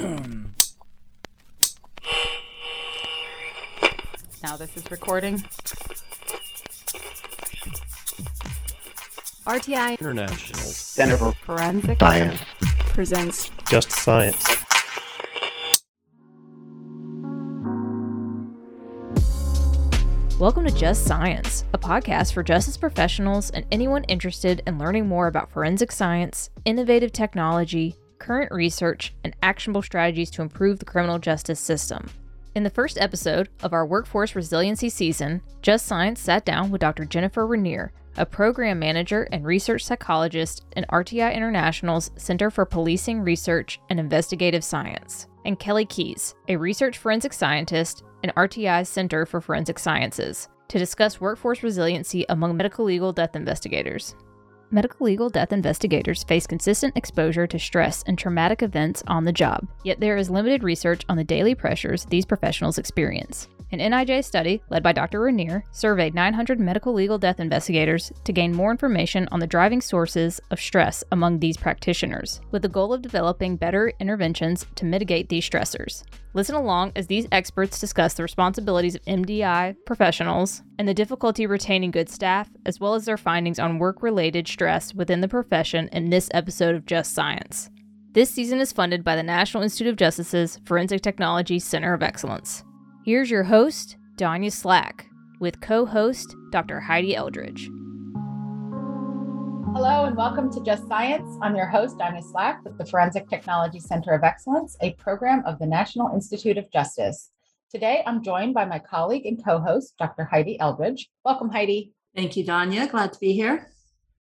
now this is recording. RTI International Center for Forensic Science. presents Just Science. Welcome to Just Science, a podcast for justice professionals and anyone interested in learning more about forensic science, innovative technology, current research, and actionable strategies to improve the criminal justice system. In the first episode of our Workforce Resiliency season, Just Science sat down with Dr. Jennifer Rineer, a program manager and research psychologist in RTI International's Center for Policing Research and Investigative Science, and Kelly Keyes, a research forensic scientist in RTI's Center for Forensic Sciences, to discuss workforce resiliency among medicolegal death investigators. Medicolegal death investigators face consistent exposure to stress and traumatic events on the job, yet there is limited research on the daily pressures these professionals experience. An NIJ study, led by Dr. Rineer, surveyed 900 medicolegal death investigators to gain more information on the driving sources of stress among these practitioners, with the goal of developing better interventions to mitigate these stressors. Listen along as these experts discuss the responsibilities of MDI professionals and the difficulty retaining good staff, as well as their findings on work related stress within the profession in this episode of Just Science. This season is funded by the National Institute of Justice's Forensic Technology Center of Excellence. Here's your host, Danya Slack, with co host Dr. Heidi Eldridge. Hello and welcome to Just Science. I'm your host, Danya Slack, with the Forensic Technology Center of Excellence, a program of the National Institute of Justice. Today, I'm joined by my colleague and co host, Dr. Heidi Eldridge. Welcome, Heidi. Thank you, Danya. Glad to be here.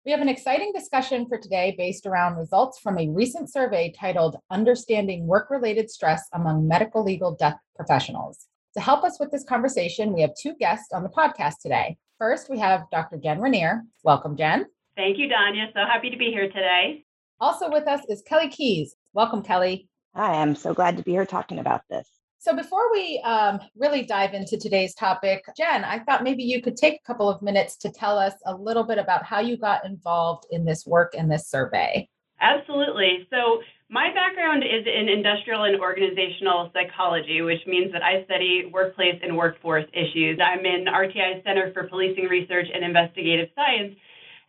We have an exciting discussion for today based around results from a recent survey titled Understanding Work Related Stress Among Medicolegal Death Professionals. To help us with this conversation, we have two guests on the podcast today. First, we have Dr. Jen Rineer. Welcome, Jen. Thank you, Danya. So happy to be here today. Also with us is Kelly Keyes. Welcome, Kelly. Hi, I'm so glad to be here talking about this. So, before we um, really dive into today's topic, Jen, I thought maybe you could take a couple of minutes to tell us a little bit about how you got involved in this work and this survey. Absolutely. So, my background is in industrial and organizational psychology, which means that I study workplace and workforce issues. I'm in RTI's Center for Policing Research and Investigative Science.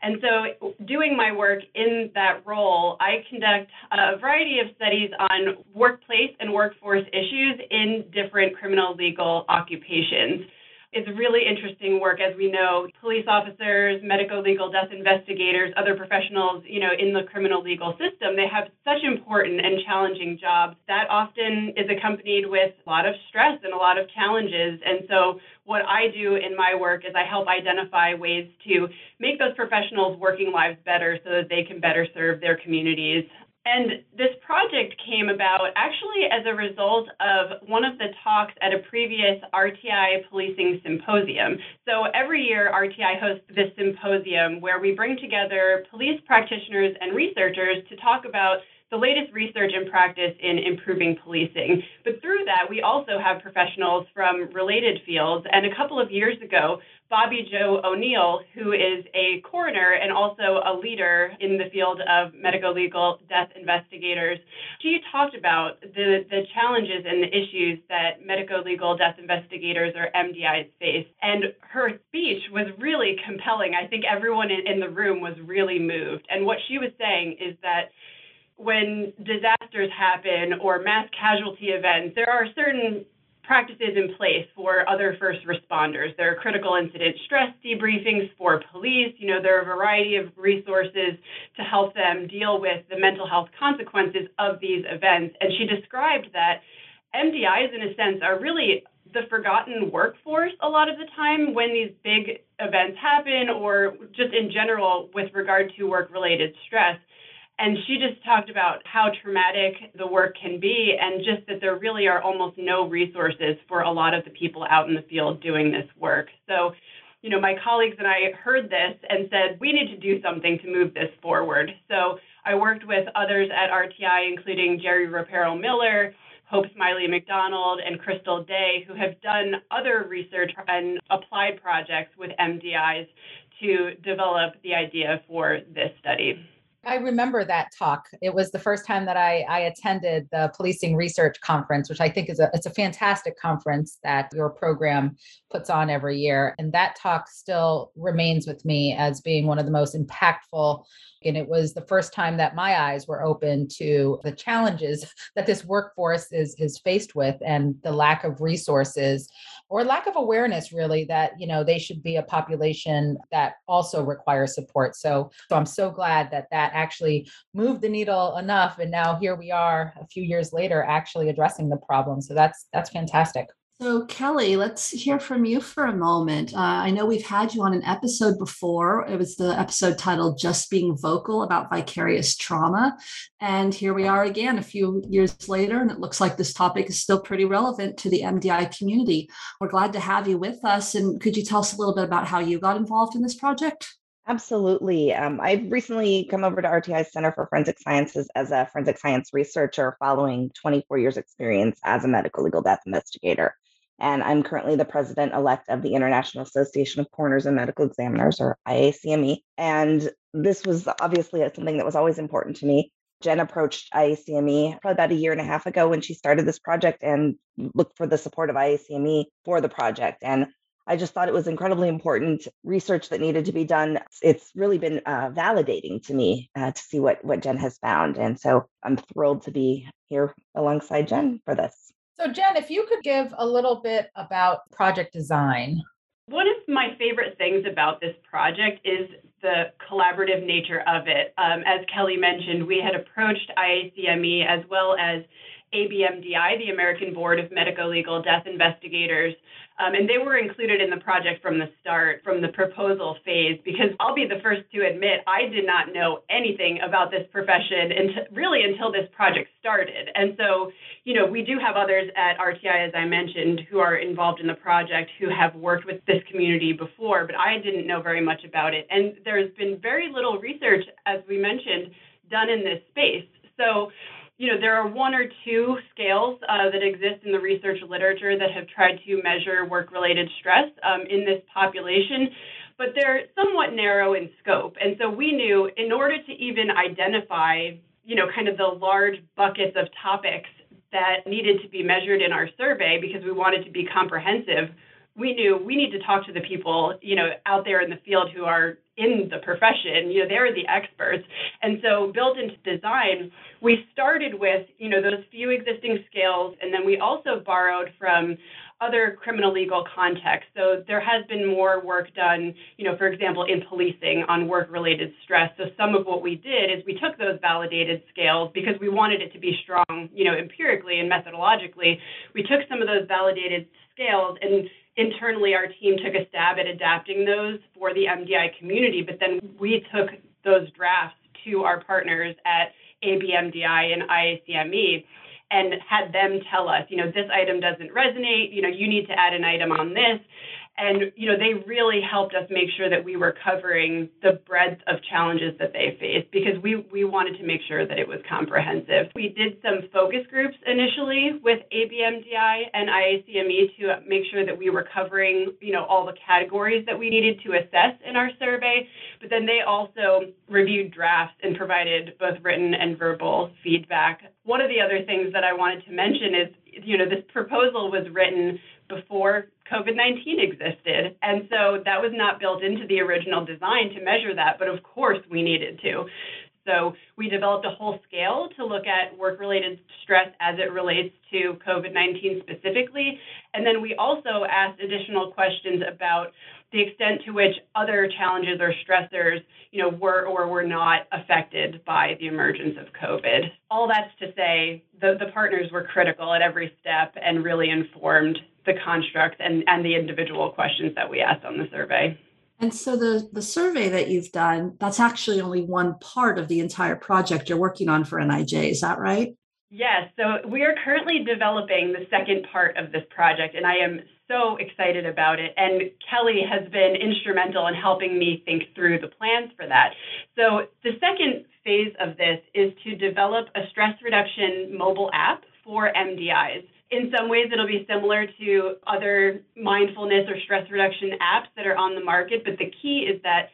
And so, doing my work in that role, I conduct a variety of studies on workplace and workforce issues in different criminal legal occupations. It's really interesting work, as we know, police officers, medicolegal death investigators, other professionals, you know, in the criminal legal system, they have such important and challenging jobs that often is accompanied with a lot of stress and a lot of challenges. And so what I do in my work is I help identify ways to make those professionals' working lives better so that they can better serve their communities. And this project came about actually as a result of one of the talks at a previous RTI policing symposium. So every year, RTI hosts this symposium where we bring together police practitioners and researchers to talk about the latest research and practice in improving policing. But through that, we also have professionals from related fields. And a couple of years ago, Bobbi Jo O'Neal, who is a coroner and also a leader in the field of medicolegal death investigators, she talked about the, the challenges and the issues that medicolegal death investigators or MDIs face. And her speech was really compelling. I think everyone in, in the room was really moved. And what she was saying is that when disasters happen or mass casualty events, there are certain practices in place for other first responders. There are critical incident stress debriefings for police. You know, there are a variety of resources to help them deal with the mental health consequences of these events. And she described that MDIs, in a sense, are really the forgotten workforce a lot of the time when these big events happen or just in general with regard to work related stress. And she just talked about how traumatic the work can be and just that there really are almost no resources for a lot of the people out in the field doing this work. So, you know, my colleagues and I heard this and said, we need to do something to move this forward. So I worked with others at RTI, including Jeri Ropero Miller, Hope Smiley McDonald, and Crystal Daye, who have done other research and applied projects with MDIs to develop the idea for this study. I remember that talk. It was the first time that I, I attended the policing research conference, which I think is a it's a fantastic conference that your program puts on every year. And that talk still remains with me as being one of the most impactful. And it was the first time that my eyes were open to the challenges that this workforce is is faced with and the lack of resources or lack of awareness really that you know they should be a population that also requires support. So so i'm so glad that that actually moved the needle enough and now here we are a few years later actually addressing the problem. So that's that's fantastic so, Kelly, let's hear from you for a moment. Uh, I know we've had you on an episode before. It was the episode titled Just Being Vocal about Vicarious Trauma. And here we are again a few years later, and it looks like this topic is still pretty relevant to the MDI community. We're glad to have you with us. And could you tell us a little bit about how you got involved in this project? Absolutely. Um, I've recently come over to RTI's Center for Forensic Sciences as a forensic science researcher following 24 years' experience as a medicolegal death investigator and I'm currently the president elect of the International Association of Coroners and Medical Examiners, or IACME. And this was obviously something that was always important to me. Jen approached IACME probably about a year and a half ago when she started this project and looked for the support of IACME for the project. And I just thought it was incredibly important research that needed to be done. It's really been uh, validating to me uh, to see what what Jen has found, and so I'm thrilled to be here alongside Jen for this. So, Jen, if you could give a little bit about project design. One of my favorite things about this project is the collaborative nature of it. Um, as Kelly mentioned, we had approached IACME as well as ABMDI, the American Board of Medico Legal Death Investigators, um, and they were included in the project from the start, from the proposal phase, because I'll be the first to admit I did not know anything about this profession until, really until this project started. And so, you know, we do have others at RTI, as I mentioned, who are involved in the project who have worked with this community before, but I didn't know very much about it. And there's been very little research, as we mentioned, done in this space. So, you know, there are one or two scales uh, that exist in the research literature that have tried to measure work-related stress um, in this population, but they're somewhat narrow in scope. And so we knew in order to even identify, you know, kind of the large buckets of topics that needed to be measured in our survey because we wanted to be comprehensive, we knew we need to talk to the people, you know, out there in the field who are in the profession. You know, they're the experts. And so built into design, we started with, you know, those few existing scales, and then we also borrowed from other criminal legal contexts. So there has been more work done, you know, for example, in policing on work-related stress. So some of what we did is we took those validated scales because we wanted it to be strong, you know, empirically and methodologically. We took some of those validated scales and internally our team took a stab at adapting those for the MDI community, but then we took those drafts to our partners at ABMDI and IACME and had them tell us, you know, this item doesn't resonate, you know, you need to add an item on this. And, you know, they really helped us make sure that we were covering the breadth of challenges that they faced because we, we wanted to make sure that it was comprehensive. We did some focus groups initially with ABMDI and IACME to make sure that we were covering, you know, all the categories that we needed to assess in our survey. But then they also reviewed drafts and provided both written and verbal feedback. One of the other things that I wanted to mention is, you know, this proposal was written before COVID 19 existed. And so that was not built into the original design to measure that, but of course we needed to. So we developed a whole scale to look at work related stress as it relates to COVID 19 specifically. And then we also asked additional questions about the extent to which other challenges or stressors, you know, were or were not affected by the emergence of COVID. All that's to say the, the partners were critical at every step and really informed the construct and, and the individual questions that we asked on the survey. And so the, the survey that you've done, that's actually only one part of the entire project you're working on for NIJ, is that right? Yes. So we are currently developing the second part of this project, and I am so excited about it. And Kelly has been instrumental in helping me think through the plans for that. So the second phase of this is to develop a stress reduction mobile app for MDIs in some ways it'll be similar to other mindfulness or stress reduction apps that are on the market, but the key is that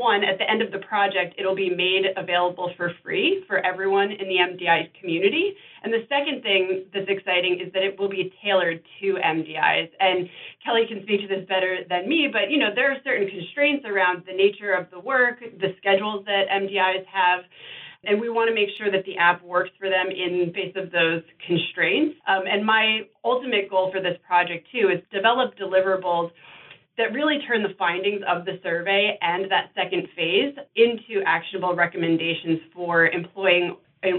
one, at the end of the project, it'll be made available for free for everyone in the MDI community. And the second thing that's exciting is that it will be tailored to MDIs. And Kelly can speak to this better than me, but you know, there are certain constraints around the nature of the work, the schedules that MDIs have. And we want to make sure that the app works for them in face of those constraints. Um, and my ultimate goal for this project, too, is develop deliverables that really turn the findings of the survey and that second phase into actionable recommendations for employing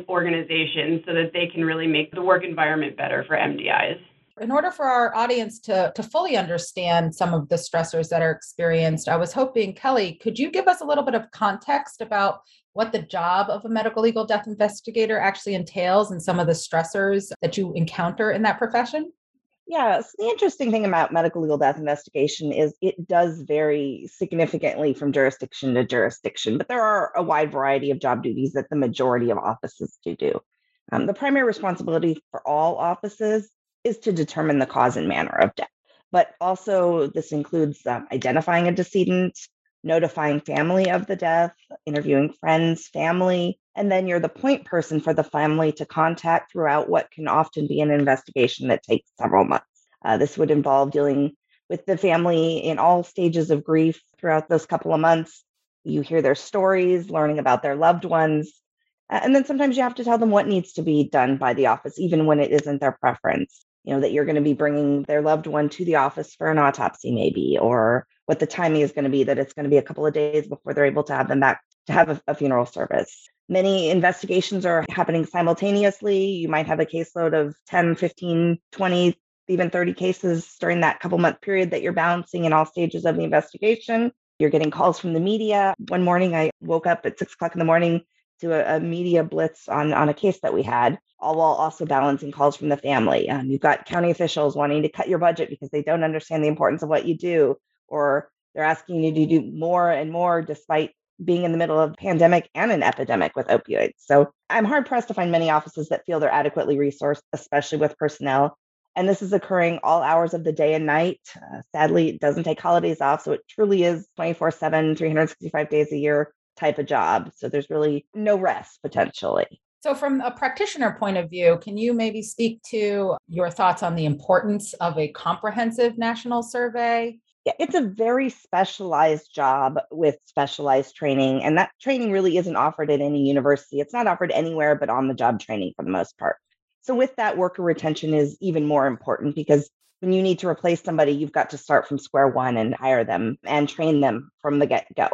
organizations so that they can really make the work environment better for MDIs. In order for our audience to, to fully understand some of the stressors that are experienced, I was hoping, Kelly, could you give us a little bit of context about what the job of a medicolegal death investigator actually entails and some of the stressors that you encounter in that profession? Yeah, so the interesting thing about medicolegal death investigation is it does vary significantly from jurisdiction to jurisdiction, but there are a wide variety of job duties that the majority of offices do do. Um, the primary responsibility for all offices is to determine the cause and manner of death, but also this includes um, identifying a decedent, notifying family of the death, interviewing friends, family, and then you're the point person for the family to contact throughout what can often be an investigation that takes several months. Uh, this would involve dealing with the family in all stages of grief throughout those couple of months. You hear their stories, learning about their loved ones. And then sometimes you have to tell them what needs to be done by the office, even when it isn't their preference. You know, that you're going to be bringing their loved one to the office for an autopsy, maybe, or what the timing is going to be, that it's going to be a couple of days before they're able to have them back to have a, a funeral service. Many investigations are happening simultaneously. You might have a caseload of 10, 15, 20, even 30 cases during that couple month period that you're balancing in all stages of the investigation. You're getting calls from the media. One morning, I woke up at six o'clock in the morning to a, a media blitz on, on a case that we had, all while also balancing calls from the family. Um, you've got county officials wanting to cut your budget because they don't understand the importance of what you do, or they're asking you to do more and more despite being in the middle of a pandemic and an epidemic with opioids. So I'm hard pressed to find many offices that feel they're adequately resourced, especially with personnel. And this is occurring all hours of the day and night. Uh, sadly, it doesn't take holidays off. So it truly is 24 7, 365 days a year type of job. So there's really no rest potentially. So, from a practitioner point of view, can you maybe speak to your thoughts on the importance of a comprehensive national survey? Yeah, it's a very specialized job with specialized training. And that training really isn't offered at any university. It's not offered anywhere but on the job training for the most part. So, with that, worker retention is even more important because when you need to replace somebody, you've got to start from square one and hire them and train them from the get go.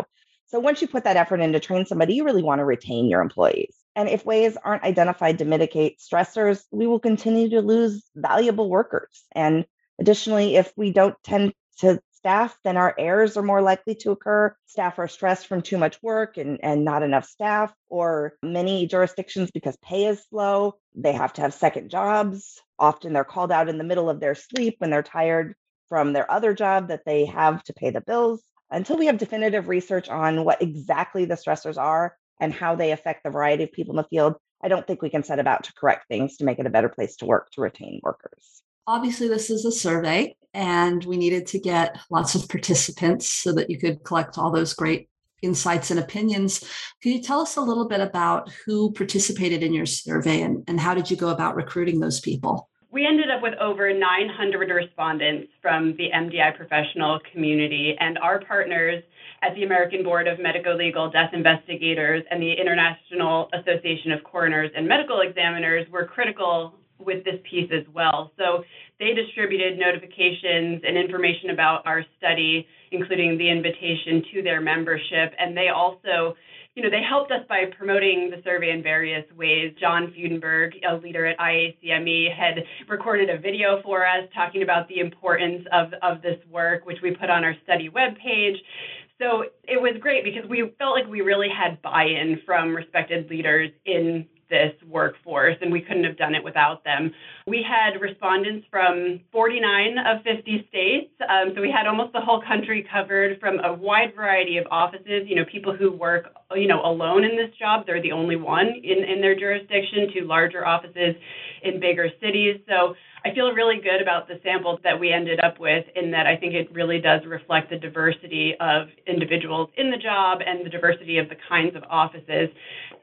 So, once you put that effort in to train somebody, you really want to retain your employees. And if ways aren't identified to mitigate stressors, we will continue to lose valuable workers. And additionally, if we don't tend to staff, then our errors are more likely to occur. Staff are stressed from too much work and, and not enough staff, or many jurisdictions, because pay is slow, they have to have second jobs. Often they're called out in the middle of their sleep when they're tired from their other job that they have to pay the bills. Until we have definitive research on what exactly the stressors are and how they affect the variety of people in the field, I don't think we can set about to correct things to make it a better place to work to retain workers. Obviously, this is a survey, and we needed to get lots of participants so that you could collect all those great insights and opinions. Can you tell us a little bit about who participated in your survey and, and how did you go about recruiting those people? We ended up with over 900 respondents from the MDI professional community, and our partners at the American Board of Medico Legal Death Investigators and the International Association of Coroners and Medical Examiners were critical with this piece as well. So they distributed notifications and information about our study, including the invitation to their membership. And they also, you know, they helped us by promoting the survey in various ways. John Fudenberg, a leader at IACME, had recorded a video for us talking about the importance of, of this work, which we put on our study webpage. So it was great because we felt like we really had buy in from respected leaders in this workforce, and we couldn't have done it without them. We had respondents from 49 of 50 states, um, so we had almost the whole country covered from a wide variety of offices. You know, people who work, you know, alone in this job, they're the only one in, in their jurisdiction, to larger offices in bigger cities. So I feel really good about the samples that we ended up with in that I think it really does reflect the diversity of individuals in the job and the diversity of the kinds of offices.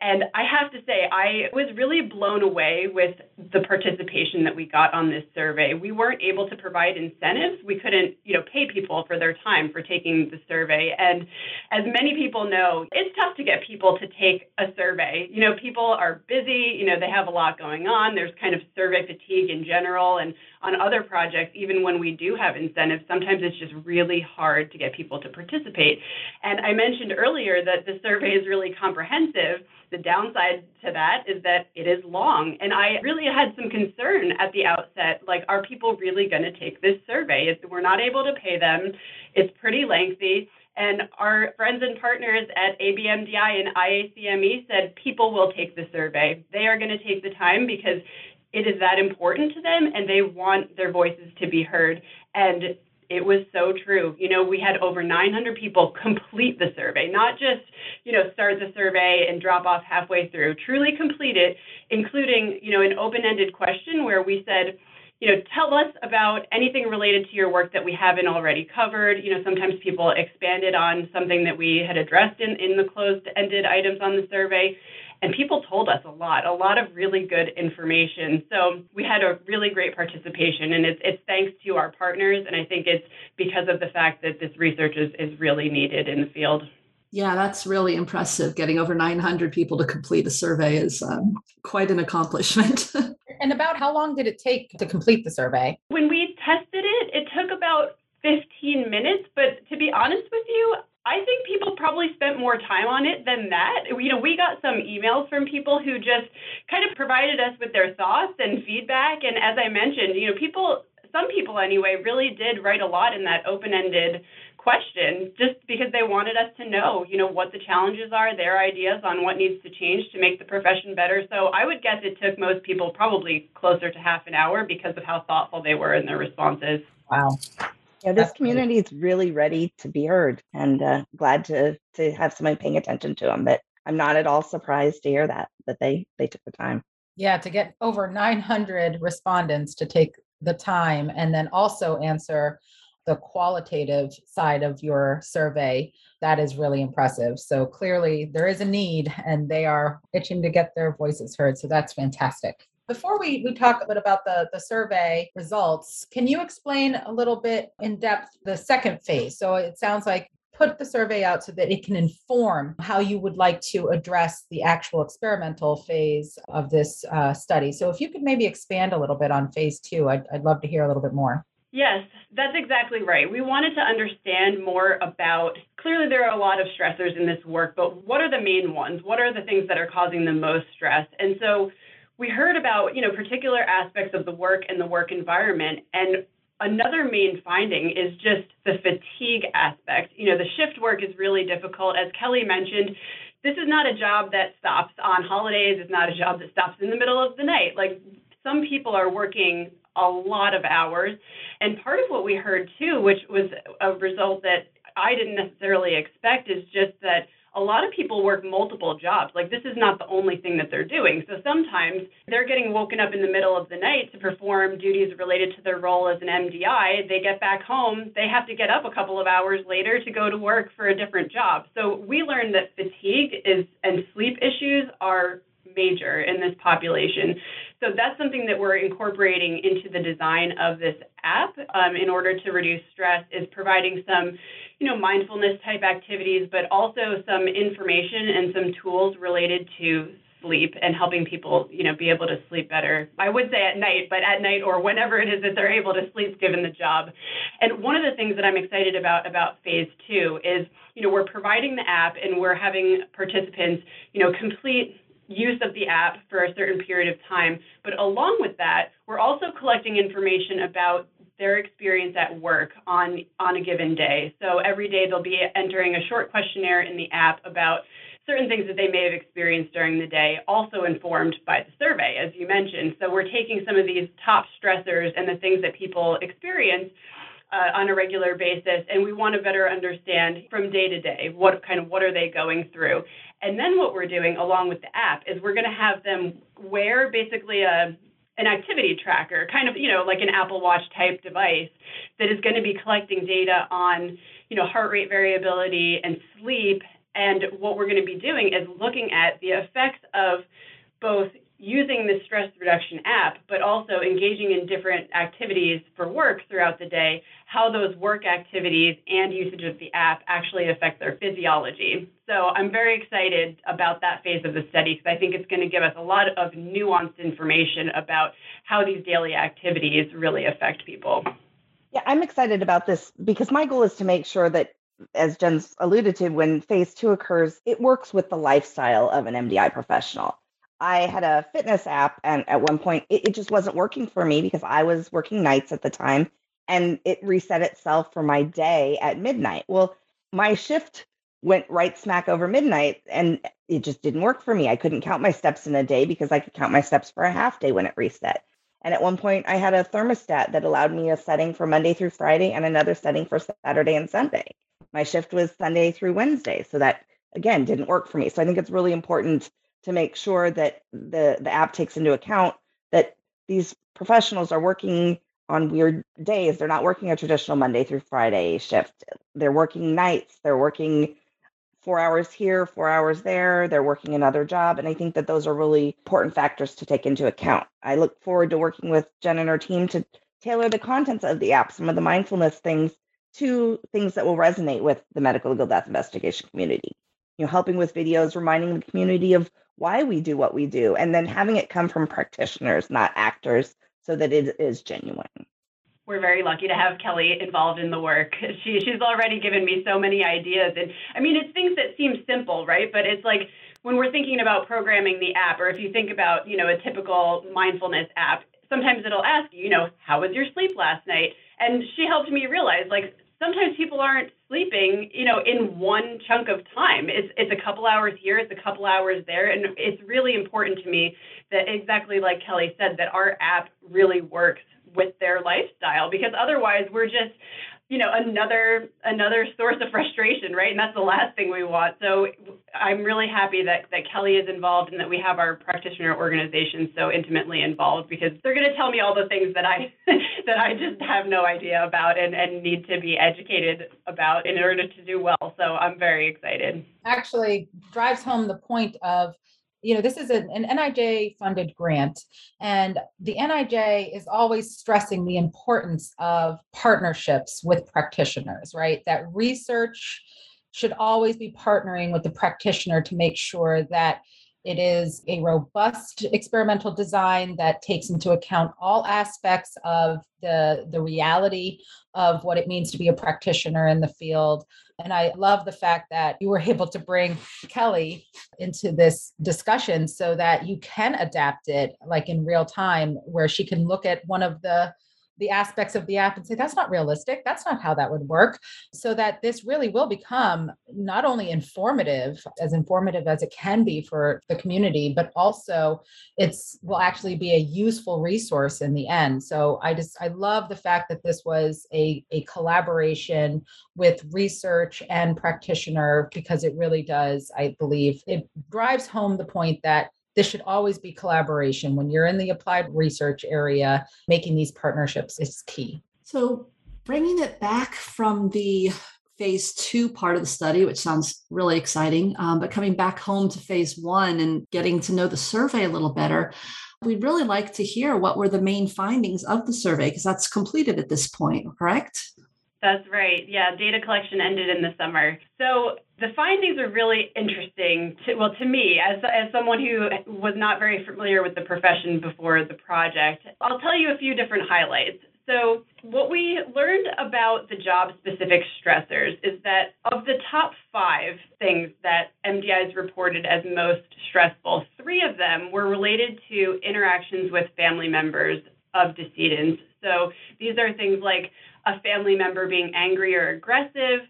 And I have to say, I was really blown away with the participation that we got on this survey. We weren't able to provide incentives. We couldn't, you know, pay people for their time for taking the survey. And as many people know, it's tough to get people to take a survey. You know, people are busy, you know, they have a lot going on. There's kind of survey fatigue in general. And on other projects, even when we do have incentives, sometimes it's just really hard to get people to participate. And I mentioned earlier that the survey is really comprehensive. The downside to that is that it is long. And I really had some concern at the outset like, are people really going to take this survey? If we're not able to pay them, it's pretty lengthy. And our friends and partners at ABMDI and IACME said people will take the survey. They are going to take the time because it is that important to them and they want their voices to be heard. And it was so true. You know, we had over 900 people complete the survey, not just, you know, start the survey and drop off halfway through, truly complete it, including, you know, an open ended question where we said, you know, tell us about anything related to your work that we haven't already covered. You know, sometimes people expanded on something that we had addressed in, in the closed ended items on the survey and people told us a lot, a lot of really good information. So we had a really great participation, and it's, it's thanks to our partners, and I think it's because of the fact that this research is, is really needed in the field. Yeah, that's really impressive. Getting over 900 people to complete a survey is um, quite an accomplishment. and about how long did it take to complete the survey? When we tested it, it took about 15 minutes, but to be honest with you, I think people probably spent more time on it than that. You know, we got some emails from people who just kind of provided us with their thoughts and feedback. And as I mentioned, you know, people, some people anyway, really did write a lot in that open ended question just because they wanted us to know, you know, what the challenges are, their ideas on what needs to change to make the profession better. So I would guess it took most people probably closer to half an hour because of how thoughtful they were in their responses. Wow. Yeah, this community is really ready to be heard, and uh, glad to to have somebody paying attention to them. But I'm not at all surprised to hear that that they they took the time. Yeah, to get over 900 respondents to take the time and then also answer the qualitative side of your survey that is really impressive so clearly there is a need and they are itching to get their voices heard so that's fantastic before we, we talk a bit about the, the survey results, can you explain a little bit in depth the second phase? So it sounds like put the survey out so that it can inform how you would like to address the actual experimental phase of this uh, study. So if you could maybe expand a little bit on phase two, I'd, I'd love to hear a little bit more. Yes, that's exactly right. We wanted to understand more about clearly there are a lot of stressors in this work, but what are the main ones? What are the things that are causing the most stress? And so we heard about, you know, particular aspects of the work and the work environment. And another main finding is just the fatigue aspect. You know, the shift work is really difficult. As Kelly mentioned, this is not a job that stops on holidays. It's not a job that stops in the middle of the night. Like some people are working a lot of hours. And part of what we heard too, which was a result that I didn't necessarily expect, is just that a lot of people work multiple jobs. Like this is not the only thing that they're doing. So sometimes they're getting woken up in the middle of the night to perform duties related to their role as an MDI. They get back home, they have to get up a couple of hours later to go to work for a different job. So we learned that fatigue is and sleep issues are major in this population. So that's something that we're incorporating into the design of this app um, in order to reduce stress is providing some, you know, mindfulness type activities, but also some information and some tools related to sleep and helping people, you know, be able to sleep better. I would say at night, but at night or whenever it is that they're able to sleep given the job. And one of the things that I'm excited about about phase two is, you know, we're providing the app and we're having participants, you know, complete use of the app for a certain period of time. But along with that, we're also collecting information about their experience at work on, on a given day. So every day they'll be entering a short questionnaire in the app about certain things that they may have experienced during the day, also informed by the survey, as you mentioned. So we're taking some of these top stressors and the things that people experience uh, on a regular basis, and we want to better understand from day to day what kind of what are they going through. And then what we're doing along with the app is we're going to have them wear basically a an activity tracker, kind of, you know, like an Apple Watch type device that is going to be collecting data on, you know, heart rate variability and sleep. And what we're going to be doing is looking at the effects of both using the stress reduction app, but also engaging in different activities for work throughout the day, how those work activities and usage of the app actually affect their physiology. So I'm very excited about that phase of the study because I think it's going to give us a lot of nuanced information about how these daily activities really affect people. Yeah, I'm excited about this because my goal is to make sure that as Jen's alluded to, when phase two occurs, it works with the lifestyle of an MDI professional I had a fitness app, and at one point, it, it, just wasn't working for me because I was working nights at the time, and it reset itself for my day at midnight. Well, my shift went right smack over midnight, and it just didn't work for me. I couldn't count my steps in a day because I could count my steps for a half day when it reset. And at one point, I had a thermostat that allowed me a setting for Monday through Friday and another setting for Saturday and Sunday. My shift was Sunday through Wednesday. So that, again, didn't work for me. So I think it's really important to make sure that the the app takes into account that these professionals are working on weird days. They're not working a traditional Monday through Friday shift. They're working nights. They're working four hours here, four hours there. They're working another job. And I think that those are really important factors to take into account. I look forward to working with Jen and her team to tailor the contents of the app, some of the mindfulness things to things that will resonate with the medicolegal death investigation community. You know, helping with videos, reminding the community of why we do what we do, and then having it come from practitioners, not actors, so that it is genuine. We're very lucky to have Kelly involved in the work. She, she's already given me so many ideas. And I mean, it's things that seem simple, right? But it's like when we're thinking about programming the app, or if you think about, you know, a typical mindfulness app, sometimes it'll ask you, you know, how was your sleep last night? And she helped me realize, like, sometimes people aren't sleeping, you know, in one chunk of time. It's it's a couple hours here, it's a couple hours there, and it's really important to me that exactly like Kelly said that our app really works with their lifestyle because otherwise we're just you know another another source of frustration right? And that's the last thing we want. So i'm really happy that that kelly is involved and that we have our practitioner organization so intimately involved because they're going to tell me all the things that i that i just have no idea about and and need to be educated about in order to do well. So i'm very excited. Actually drives home the point of you know, this is an, an NIJ funded grant, and the NIJ is always stressing the importance of partnerships with practitioners, right? That research should always be partnering with the practitioner to make sure that it is a robust experimental design that takes into account all aspects of the, the reality of what it means to be a practitioner in the field. And I love the fact that you were able to bring Kelly into this discussion so that you can adapt it like in real time, where she can look at one of the the aspects of the app and say that's not realistic. That's not how that would work. So that this really will become not only informative as informative as it can be for the community but also it's will actually be a useful resource in the end. So i just i love the fact that this was a, a collaboration with research and practitioner because it really does i believe it drives home the point that this should always be collaboration. When you're in the applied research area, making these partnerships is key. So, bringing it back from the phase two part of the study, which sounds really exciting, um, but coming back home to phase one and getting to know the survey a little better, we'd really like to hear what were the main findings of the survey because that's completed at this point, correct? That's right. Yeah, data collection ended in the summer. So the findings are really interesting. To, well, to me, as as someone who was not very familiar with the profession before the project, I'll tell you a few different highlights. So, what we learned about the job specific stressors is that of the top five things that MDIs reported as most stressful, three of them were related to interactions with family members of decedents. So these are things like a family member being angry or aggressive,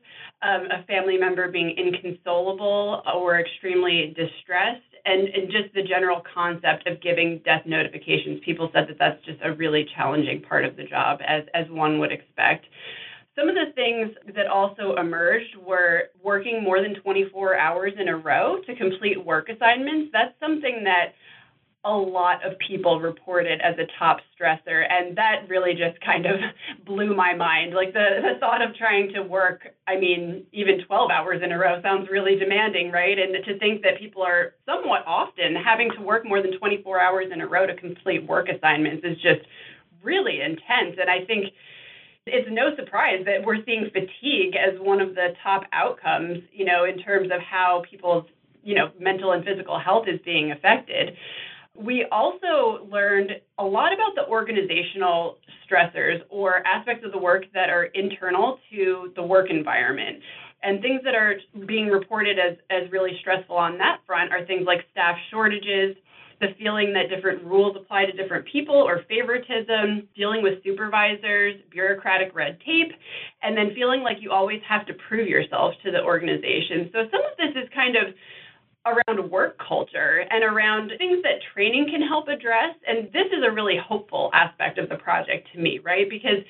um, a family member being inconsolable or extremely distressed, and, and just the general concept of giving death notifications. People said that that's just a really challenging part of the job, as, as one would expect. Some of the things that also emerged were working more than 24 hours in a row to complete work assignments. That's something that a lot of people reported as a top stressor and that really just kind of blew my mind. Like the, the thought of trying to work i mean even 12 hours in a row sounds really demanding right? And to think that people are somewhat often having to work more than 24 hours in a row to complete work assignments is just really intense. And i think it's no surprise that we're seeing fatigue as one of the top outcomes you know in terms of how people's you know mental and physical health is being affected we also learned a lot about the organizational stressors or aspects of the work that are internal to the work environment. And things that are being reported as, as really stressful on that front are things like staff shortages, the feeling that different rules apply to different people or favoritism, dealing with supervisors, bureaucratic red tape, and then feeling like you always have to prove yourself to the organization. So some of this is kind of around work culture and around things that training can help address. And this is a really hopeful aspect of the project to me, right? Because,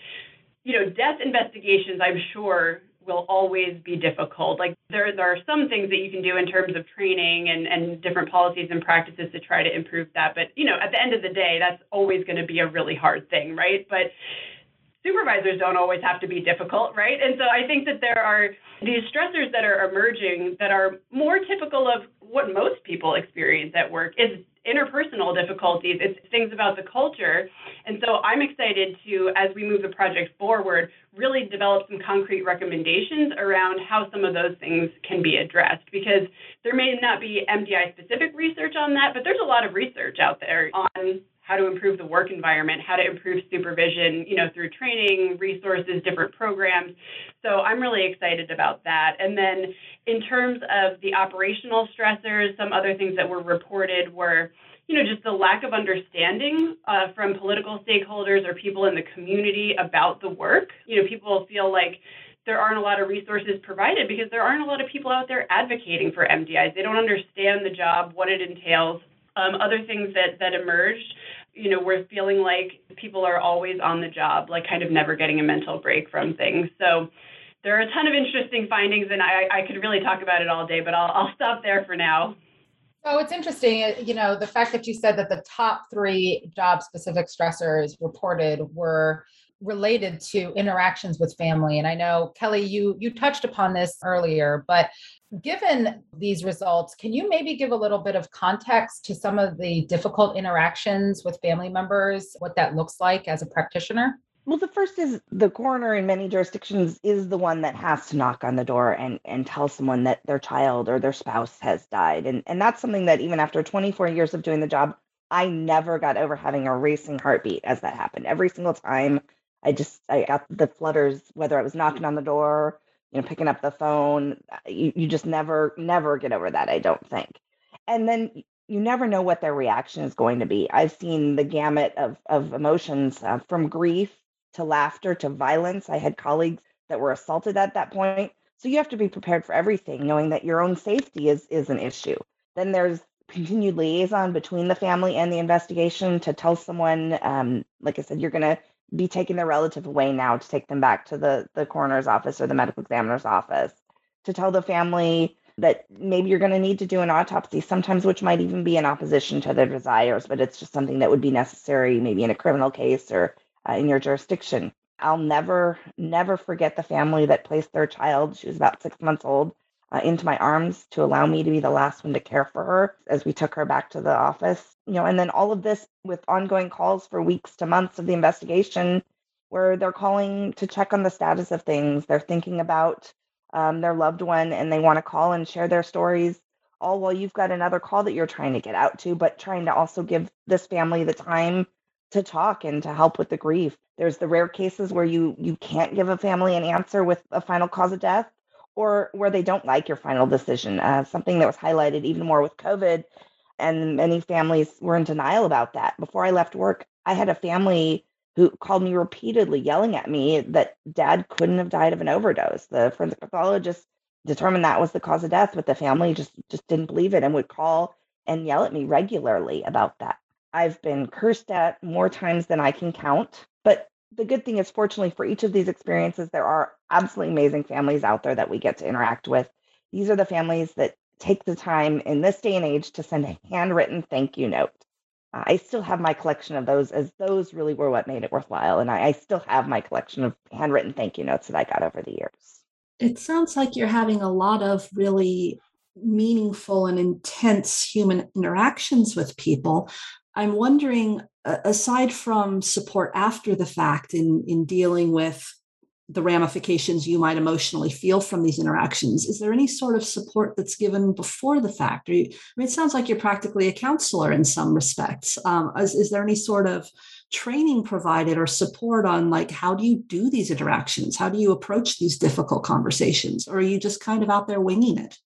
you know, death investigations, I'm sure, will always be difficult. Like there, there are some things that you can do in terms of training and, and different policies and practices to try to improve that. But, you know, at the end of the day, that's always going to be a really hard thing, right? But supervisors don't always have to be difficult, right? And so I think that there are these stressors that are emerging that are more typical of what most people experience at work is interpersonal difficulties. It's things about the culture. And so I'm excited to, as we move the project forward, really develop some concrete recommendations around how some of those things can be addressed because there may not be MDI specific research on that, but there's a lot of research out there on how to improve the work environment, how to improve supervision, you know, through training, resources, different programs. So I'm really excited about that. And then in terms of the operational stressors, some other things that were reported were, you know, just the lack of understanding uh, from political stakeholders or people in the community about the work. You know, people feel like there aren't a lot of resources provided because there aren't a lot of people out there advocating for MDIs. They don't understand the job, what it entails. Um, other things that that emerged you know, we're feeling like people are always on the job, like kind of never getting a mental break from things. So there are a ton of interesting findings, and I, I could really talk about it all day, but I'll, I'll stop there for now. So it's interesting, uh, you know, the fact that you said that the top three job specific stressors reported were related to interactions with family and i know kelly you you touched upon this earlier but given these results can you maybe give a little bit of context to some of the difficult interactions with family members what that looks like as a practitioner well the first is the coroner in many jurisdictions is the one that has to knock on the door and and tell someone that their child or their spouse has died and and that's something that even after 24 years of doing the job I never got over having a racing heartbeat as that happened. Every single time I just I got the flutters whether I was knocking on the door, you know, picking up the phone. Uh, you, you just never never get over that. I don't think. And then you never know what their reaction is going to be. I've seen the gamut of of emotions uh, from grief to laughter to violence. I had colleagues that were assaulted at that point. So you have to be prepared for everything, knowing that your own safety is is an issue. Then there's continued liaison between the family and the investigation to tell someone, um, like I said, you're going to be taking their relative away now to take them back to the the coroner's office or the medical examiner's office to tell the family that maybe you're going to need to do an autopsy sometimes which might even be in opposition to their desires but it's just something that would be necessary maybe in a criminal case or uh, in your jurisdiction. I'll never never forget the family that placed their child she was about six months old uh, into my arms to allow me to be the last one to care for her as we took her back to the office. You know, and then all of this with ongoing calls for weeks to months of the investigation where they're calling to check on the status of things. They're thinking about um, their loved one and they want to call and share their stories, all while you've got another call that you're trying to get out to, but trying to also give this family the time to talk and to help with the grief. There's the rare cases where you you can't give a family an answer with a final cause of death or where they don't like your final decision. Uh, something that was highlighted even more with COVID, and many families were in denial about that. Before I left work, I had a family who called me repeatedly yelling at me that dad couldn't have died of an overdose. The forensic pathologist determined that was the cause of death, but the family just just didn't believe it and would call and yell at me regularly about that. I've been cursed at more times than I can count. But the good thing is, fortunately, for each of these experiences, there are absolutely amazing families out there that we get to interact with. These are the families that take the time in this day and age to send a handwritten thank you note. Uh, I still have my collection of those, as those really were what made it worthwhile. And I, I still have my collection of handwritten thank you notes that I got over the years. It sounds like you're having a lot of really meaningful and intense human interactions with people. I'm wondering, aside from support after the fact in, in dealing with the ramifications you might emotionally feel from these interactions, is there any sort of support that's given before the fact? You, I mean, it sounds like you're practically a counselor in some respects. Um, is, is there any sort of training provided or support on like how do you do these interactions? How do you approach these difficult conversations? Or are you just kind of out there winging it?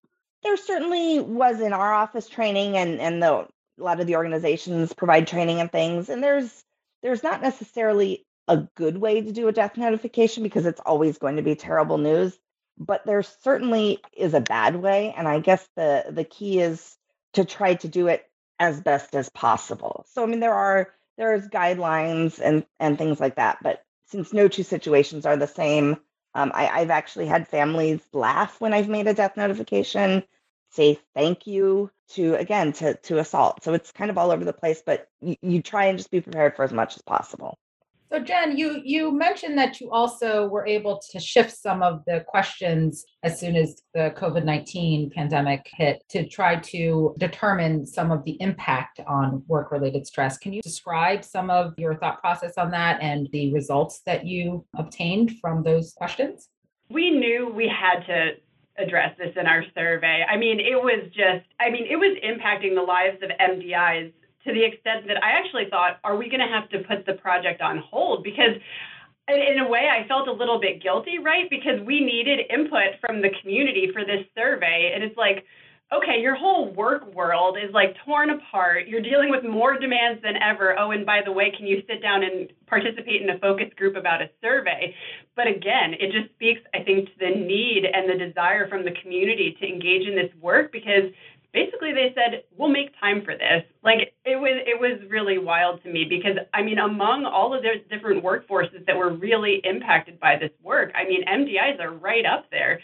There certainly was in our office training and, and the a lot of the organizations provide training and things and there's there's not necessarily a good way to do a death notification because it's always going to be terrible news but there certainly is a bad way and i guess the the key is to try to do it as best as possible. So i mean there are there's guidelines and and things like that but since no two situations are the same um, I, i've actually had families laugh when i've made a death notification say thank you to again to to assault so it's kind of all over the place but you, you try and just be prepared for as much as possible so Jen, you you mentioned that you also were able to shift some of the questions as soon as the COVID-19 pandemic hit to try to determine some of the impact on work-related stress. Can you describe some of your thought process on that and the results that you obtained from those questions? We knew we had to address this in our survey. I mean, it was just, I mean, it was impacting the lives of MDIs to the extent that I actually thought, are we going to have to put the project on hold? Because in a way, I felt a little bit guilty, right? Because we needed input from the community for this survey. And it's like, okay, your whole work world is like torn apart. You're dealing with more demands than ever. Oh, and by the way, can you sit down and participate in a focus group about a survey? But again, it just speaks, I think, to the need and the desire from the community to engage in this work because basically they said we'll make time for this like it was it was really wild to me because i mean among all of those different workforces that were really impacted by this work i mean mdis are right up there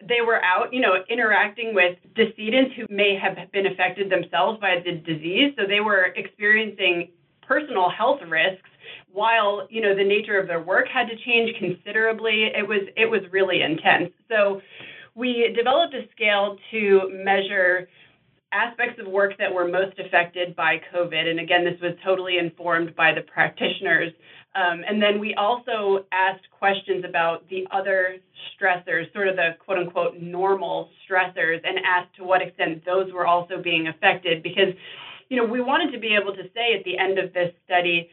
they were out, you know, interacting with decedents who may have been affected themselves by the disease. So they were experiencing personal health risks while, you know, the nature of their work had to change considerably. It was it was really intense. So we developed a scale to measure aspects of work that were most affected by COVID. And again, this was totally informed by the practitioners. Um, and then we also asked questions about the other stressors, sort of the quote unquote normal stressors, and asked to what extent those were also being affected. Because, you know, we wanted to be able to say at the end of this study,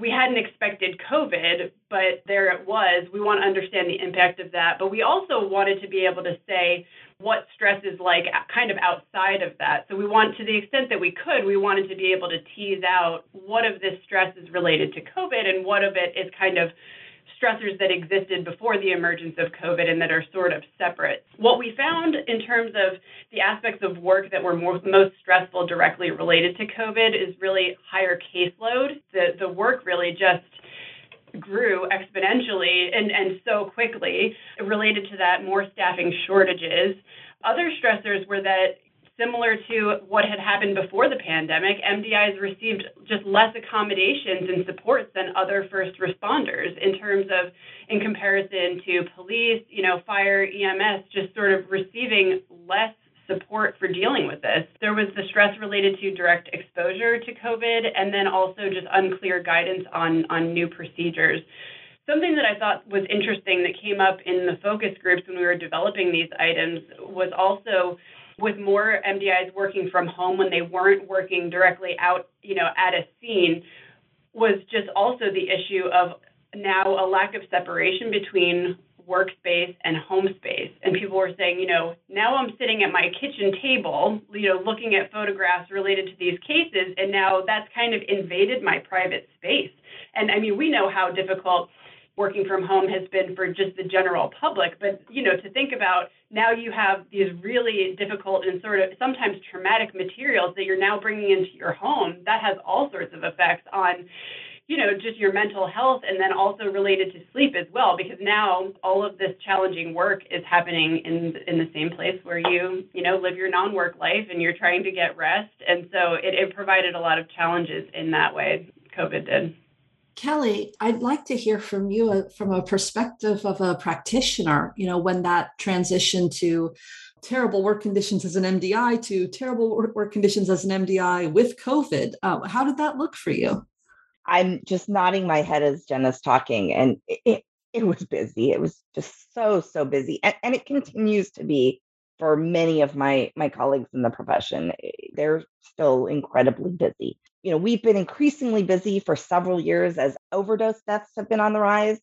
we hadn't expected COVID, but there it was. We want to understand the impact of that. But we also wanted to be able to say what stress is like kind of outside of that. So we want, to the extent that we could, we wanted to be able to tease out what of this stress is related to COVID and what of it is kind of stressors that existed before the emergence of COVID and that are sort of separate. What we found in terms of the aspects of work that were more, most stressful directly related to COVID is really higher caseload. The, the work really just grew exponentially and, and so quickly related to that more staffing shortages. Other stressors were that similar to what had happened before the pandemic, MDIs received just less accommodations and supports than other first responders in terms of, in comparison to police, you know, fire, EMS, just sort of receiving less support for dealing with this. There was the stress related to direct exposure to COVID, and then also just unclear guidance on, on new procedures. Something that I thought was interesting that came up in the focus groups when we were developing these items was also with more MDIs working from home when they weren't working directly out, you know, at a scene was just also the issue of now a lack of separation between workspace and home space. And people were saying, you know, now I'm sitting at my kitchen table, you know, looking at photographs related to these cases, and now that's kind of invaded my private space. And I mean, we know how difficult working from home has been for just the general public, but you know, to think about now you have these really difficult and sort of sometimes traumatic materials that you're now bringing into your home, that has all sorts of effects on you know, just your mental health and then also related to sleep as well, because now all of this challenging work is happening in in the same place where you, you know, live your non-work life and you're trying to get rest. And so it, it provided a lot of challenges in that way, COVID did. Kelly, I'd like to hear from you uh, from a perspective of a practitioner, you know, when that transition to terrible work conditions as an MDI to terrible work conditions as an MDI with COVID. Uh, how did that look for you? I'm just nodding my head as Jenna's talking, and it, it, it was busy. It was just so so busy, and, and it continues to be for many of my my colleagues in the profession. They're still incredibly busy. You know, we've been increasingly busy for several years as overdose deaths have been on the rise.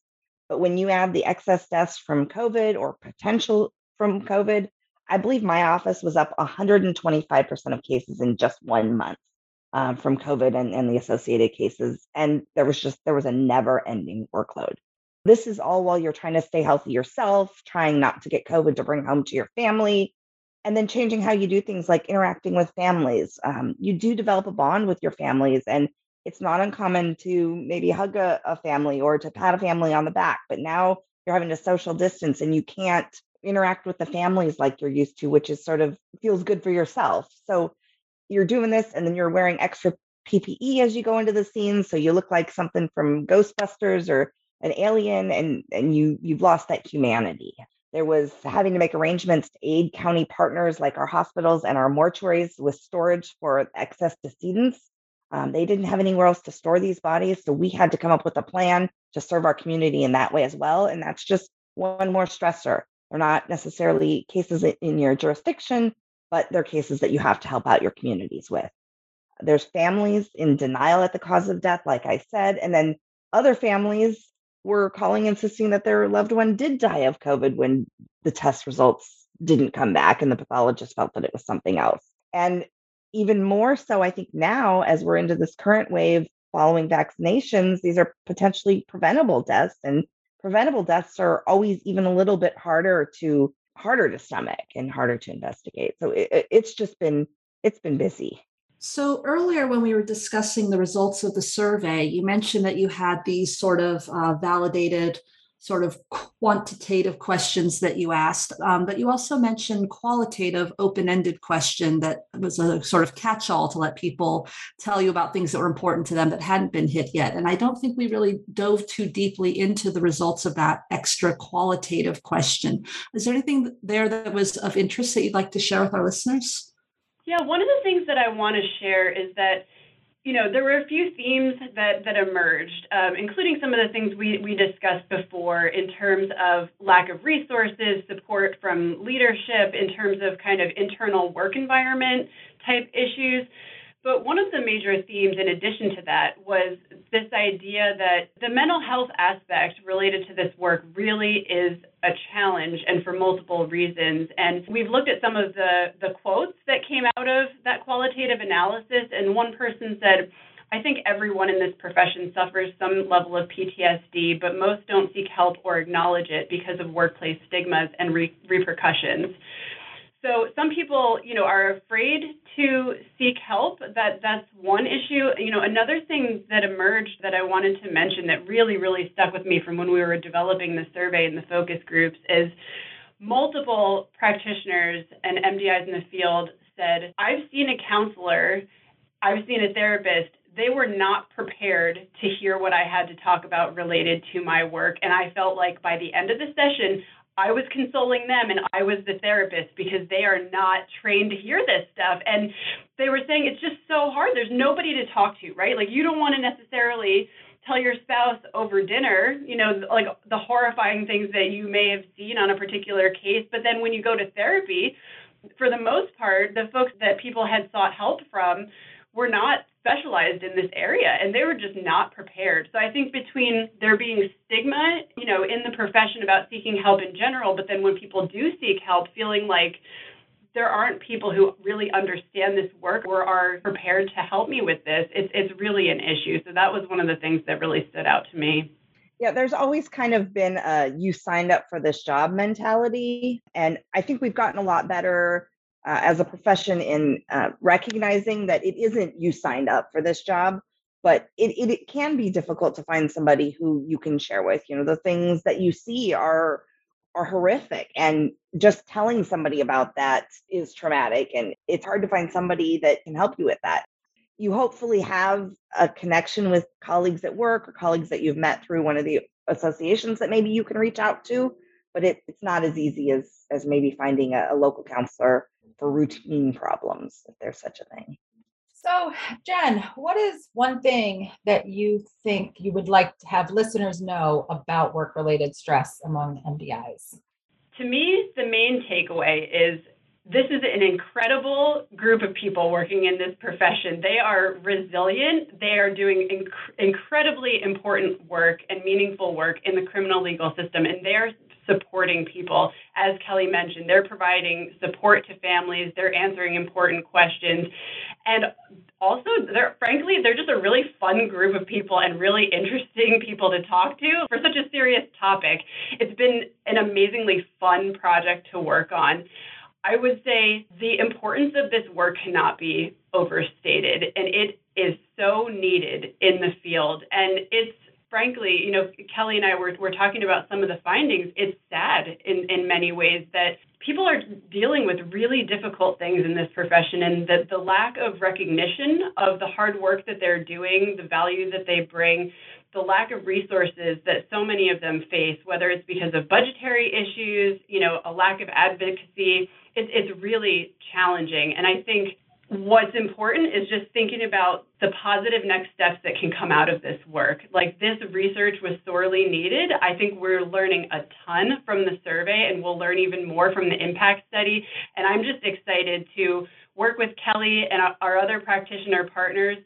But when you add the excess deaths from COVID or potential from COVID, I believe my office was up 125% of cases in just one month um, from COVID and, and the associated cases. And there was just, there was a never ending workload. This is all while you're trying to stay healthy yourself, trying not to get COVID to bring home to your family, and then changing how you do things like interacting with families. Um, you do develop a bond with your families, and it's not uncommon to maybe hug a, a family or to pat a family on the back. But now you're having to social distance and you can't interact with the families like you're used to, which is sort of feels good for yourself. So you're doing this and then you're wearing extra PPE as you go into the scene. So you look like something from Ghostbusters or an alien and, and you you've lost that humanity. There was having to make arrangements to aid county partners like our hospitals and our mortuaries with storage for excess decedents. Um, they didn't have anywhere else to store these bodies. So we had to come up with a plan to serve our community in that way as well. And that's just one more stressor. They're not necessarily cases in your jurisdiction, but they're cases that you have to help out your communities with. There's families in denial at the cause of death, like I said, and then other families were calling insisting that their loved one did die of COVID when the test results didn't come back and the pathologist felt that it was something else. And even more so, I think now, as we're into this current wave following vaccinations, these are potentially preventable deaths. And preventable deaths are always even a little bit harder to harder to stomach and harder to investigate. So it, it's just been it's been busy. So earlier, when we were discussing the results of the survey, you mentioned that you had these sort of uh, validated, sort of quantitative questions that you asked, um, but you also mentioned qualitative, open-ended question that was a sort of catch-all to let people tell you about things that were important to them that hadn't been hit yet. And I don't think we really dove too deeply into the results of that extra qualitative question. Is there anything there that was of interest that you'd like to share with our listeners? Yeah, one of the things that I want to share is that you know, there were a few themes that, that emerged, um, including some of the things we, we discussed before in terms of lack of resources, support from leadership, in terms of kind of internal work environment type issues. But one of the major themes, in addition to that, was this idea that the mental health aspect related to this work really is a challenge and for multiple reasons. And we've looked at some of the, the quotes that came out of that qualitative analysis. And one person said, I think everyone in this profession suffers some level of PTSD, but most don't seek help or acknowledge it because of workplace stigmas and re- repercussions. So some people, you know, are afraid to seek help. That that's one issue. You know, another thing that emerged that I wanted to mention that really, really stuck with me from when we were developing the survey and the focus groups is multiple practitioners and MDIs in the field said, I've seen a counselor, I've seen a therapist. They were not prepared to hear what I had to talk about related to my work. And I felt like by the end of the session, I was consoling them and I was the therapist because they are not trained to hear this stuff. And they were saying it's just so hard. There's nobody to talk to, right? Like you don't want to necessarily tell your spouse over dinner, you know, like the horrifying things that you may have seen on a particular case. But then when you go to therapy, for the most part, the folks that people had sought help from were not specialized in this area and they were just not prepared. So I think between there being stigma, you know, in the profession about seeking help in general, but then when people do seek help, feeling like there aren't people who really understand this work or are prepared to help me with this, it's it's really an issue. So that was one of the things that really stood out to me. Yeah, there's always kind of been a you signed up for this job mentality. And I think we've gotten a lot better uh, as a profession in uh, recognizing that it isn't you signed up for this job, but it, it, it can be difficult to find somebody who you can share with. You know, the things that you see are are horrific and just telling somebody about that is traumatic and it's hard to find somebody that can help you with that you hopefully have a connection with colleagues at work or colleagues that you've met through one of the associations that maybe you can reach out to but it, it's not as easy as as maybe finding a, a local counselor for routine problems if there's such a thing so, Jen, what is one thing that you think you would like to have listeners know about work related stress among MDIs? To me, the main takeaway is this is an incredible group of people working in this profession. They are resilient. They are doing inc- incredibly important work and meaningful work in the criminal legal system, and they're supporting people. As Kelly mentioned, they're providing support to families, they're answering important questions. And also, they're frankly, they're just a really fun group of people and really interesting people to talk to for such a serious topic. It's been an amazingly fun project to work on. I would say the importance of this work cannot be overstated, and it is so needed in the field. And it's frankly, you know, Kelly and I were, were talking about some of the findings. It's sad in, in many ways that people are dealing with really difficult things in this profession, and that the lack of recognition of the hard work that they're doing, the value that they bring, the lack of resources that so many of them face, whether it's because of budgetary issues, you know, a lack of advocacy, it, it's really challenging. And I think what's important is just thinking about the positive next steps that can come out of this work. Like this research was sorely needed. I think we're learning a ton from the survey and we'll learn even more from the impact study. And I'm just excited to work with Kelly and our other practitioner partners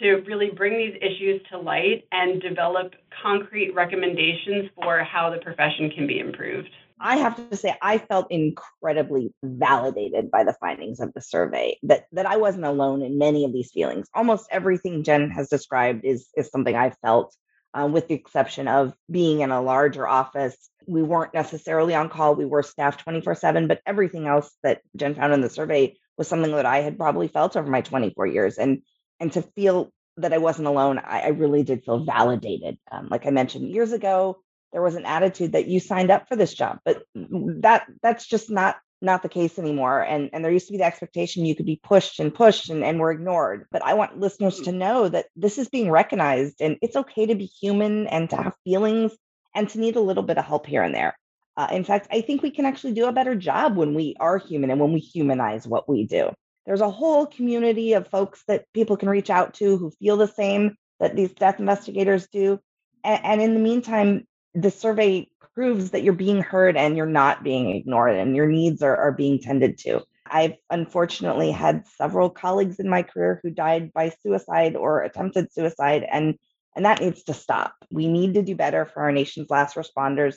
to really bring these issues to light and develop concrete recommendations for how the profession can be improved. I have to say, I felt incredibly validated by the findings of the survey. That that I wasn't alone in many of these feelings. Almost everything Jen has described is is something I felt, uh, with the exception of being in a larger office. We weren't necessarily on call. We were staffed twenty four seven, but everything else that Jen found in the survey was something that I had probably felt over my twenty four years. And and to feel that I wasn't alone, I, I really did feel validated. Um, like I mentioned years ago, there was an attitude that you signed up for this job but that that's just not not the case anymore. And and there used to be the expectation you could be pushed and pushed and, and were ignored. But i want listeners to know that this is being recognized and it's okay to be human and to have feelings and to need a little bit of help here and there. Uh, in fact i think we can actually do a better job when we are human and when we humanize what we do. There's a whole community of folks that people can reach out to who feel the same that these death investigators do. And, and in the meantime the survey proves that you're being heard and you're not being ignored and your needs are, are being tended to. I've unfortunately had several colleagues in my career who died by suicide or attempted suicide, and, and that needs to stop. We need to do better for our nation's last responders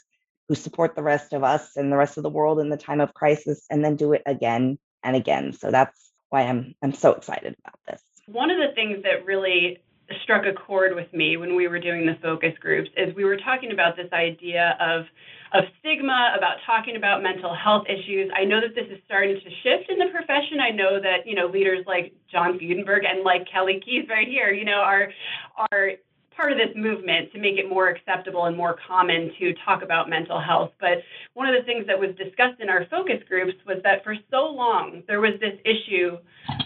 who support the rest of us and the rest of the world in the time of crisis, and then do it again and again. So that's why I'm I'm so excited about this. One of the things that really struck a chord with me when we were doing the focus groups is we were talking about this idea of of stigma about talking about mental health issues. I know that this is starting to shift in the profession. I know that you know leaders like John Fudenberg and like Kelly Keyes right here, you know, are are part of this movement to make it more acceptable and more common to talk about mental health. But one of the things that was discussed in our focus groups was that for so long there was this issue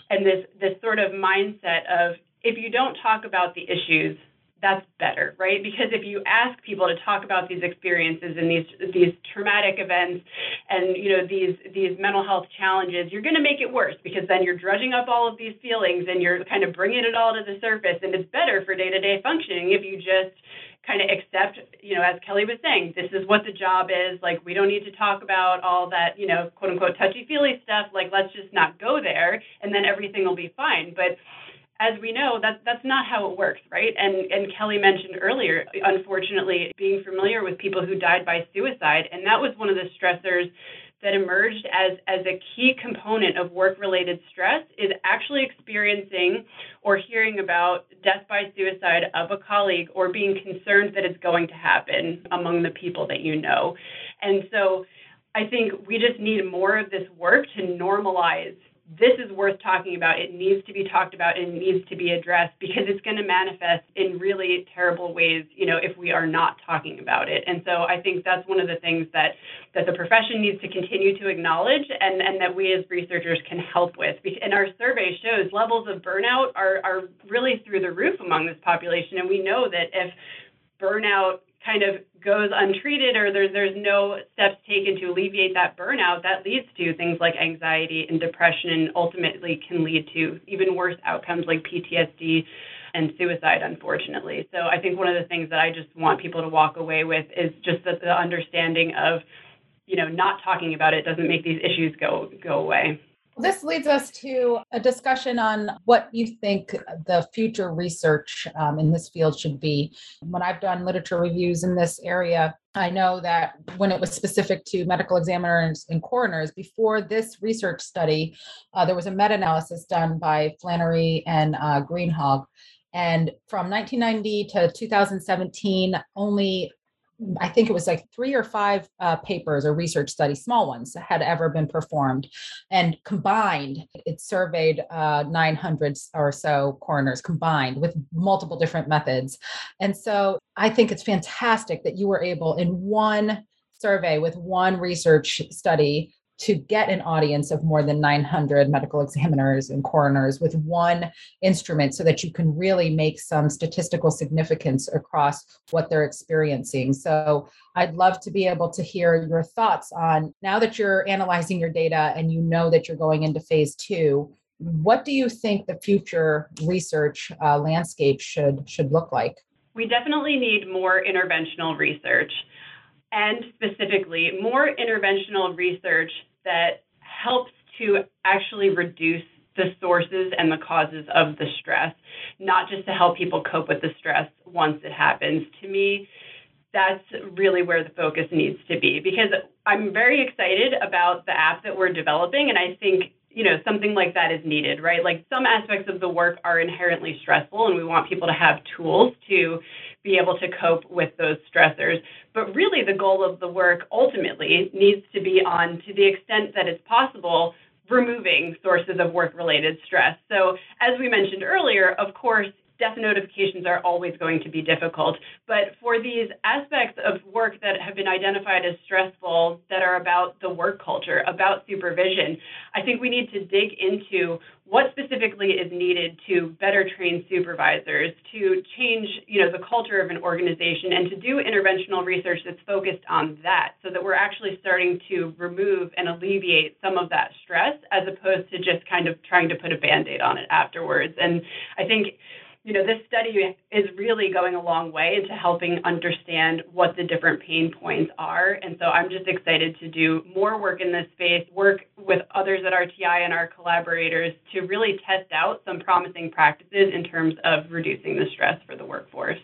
and this this sort of mindset of if you don't talk about the issues, that's better, right? Because if you ask people to talk about these experiences and these these traumatic events and you know these these mental health challenges, you're going to make it worse because then you're drudging up all of these feelings and you're kind of bringing it all to the surface. And it's better for day-to-day functioning if you just kind of accept, you know, as Kelly was saying, this is what the job is. Like we don't need to talk about all that, you know, quote unquote touchy-feely stuff. Like let's just not go there, and then everything will be fine. But as we know, that that's not how it works, right? And and Kelly mentioned earlier, unfortunately, being familiar with people who died by suicide, and that was one of the stressors that emerged as as a key component of work-related stress is actually experiencing or hearing about death by suicide of a colleague or being concerned that it's going to happen among the people that you know. And so I think we just need more of this work to normalize this is worth talking about. It needs to be talked about and needs to be addressed because it's going to manifest in really terrible ways, you know, if we are not talking about it. And so I think that's one of the things that that the profession needs to continue to acknowledge and, and that we as researchers can help with. And our survey shows levels of burnout are, are really through the roof among this population. And we know that if burnout kind of goes untreated or there's there's no steps taken to alleviate that burnout, that leads to things like anxiety and depression and ultimately can lead to even worse outcomes like PTSD and suicide, unfortunately. So I think one of the things that I just want people to walk away with is just that the understanding of, you know, not talking about it doesn't make these issues go go away. This leads us to a discussion on what you think the future research um, in this field should be. When I've done literature reviews in this area, I know that when it was specific to medical examiners and coroners, before this research study, uh, there was a meta analysis done by Flannery and uh, Greenhalgh. And from 1990 to 2017, only I think it was like three or five uh, papers or research studies, small ones, had ever been performed. And combined, it surveyed uh, 900 or so coroners combined with multiple different methods. And so I think it's fantastic that you were able in one survey with one research study to get an audience of more than 900 medical examiners and coroners with one instrument so that you can really make some statistical significance across what they're experiencing. So I'd love to be able to hear your thoughts on now that you're analyzing your data and you know that you're going into phase two. What do you think the future research uh, landscape should should look like? We definitely need more interventional research and specifically more interventional research that helps to actually reduce the sources and the causes of the stress, not just to help people cope with the stress once it happens. To me, that's really where the focus needs to be because I'm very excited about the app that we're developing and I think you know something like that is needed right? Like some aspects of the work are inherently stressful and we want people to have tools to be able to cope with those stressors. But really the goal of the work ultimately needs to be on to the extent that it's possible removing sources of work related stress. So as we mentioned earlier of course death notifications are always going to be difficult. But for these aspects of work that have been identified as stressful, that are about the work culture, about supervision, I think we need to dig into what specifically is needed to better train supervisors, to change you know, the culture of an organization, and to do interventional research that's focused on that so that we're actually starting to remove and alleviate some of that stress as opposed to just kind of trying to put a band aid on it afterwards. And I think you know, this study is really going a long way into helping understand what the different pain points are. And so I'm just excited to do more work in this space, work with others at RTI and our collaborators to really test out some promising practices in terms of reducing the stress for the workforce.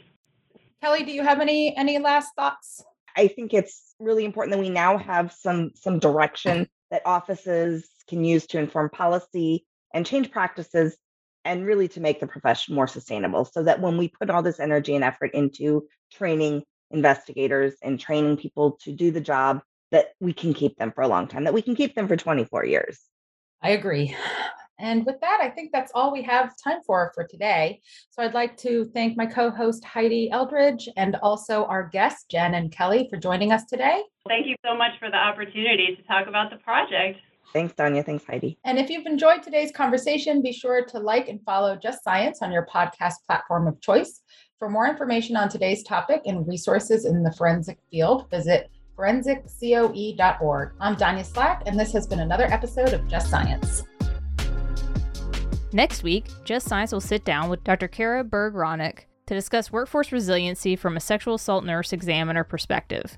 Kelly, do you have any any last thoughts? I think it's really important that we now have some some direction that offices can use to inform policy and change practices and really to make the profession more sustainable so that when we put all this energy and effort into training investigators and training people to do the job that we can keep them for a long time that we can keep them for 24 years i agree and with that, I think that's all we have time for for today. So I'd like to thank my co host Heidi Eldridge and also our guests, Jen and Kelly, for joining us today. Thank you so much for the opportunity to talk about the project. Thanks, Danya. Thanks, Heidi. And if you've enjoyed today's conversation, be sure to like and follow Just Science on your podcast platform of choice. For more information on today's topic and resources in the forensic field, visit forensiccoe.org. I'm Danya Slack, and this has been another episode of Just Science. Next week, Just Science will sit down with Dr. Kara Berg Ronick to discuss workforce resiliency from a sexual assault nurse examiner perspective.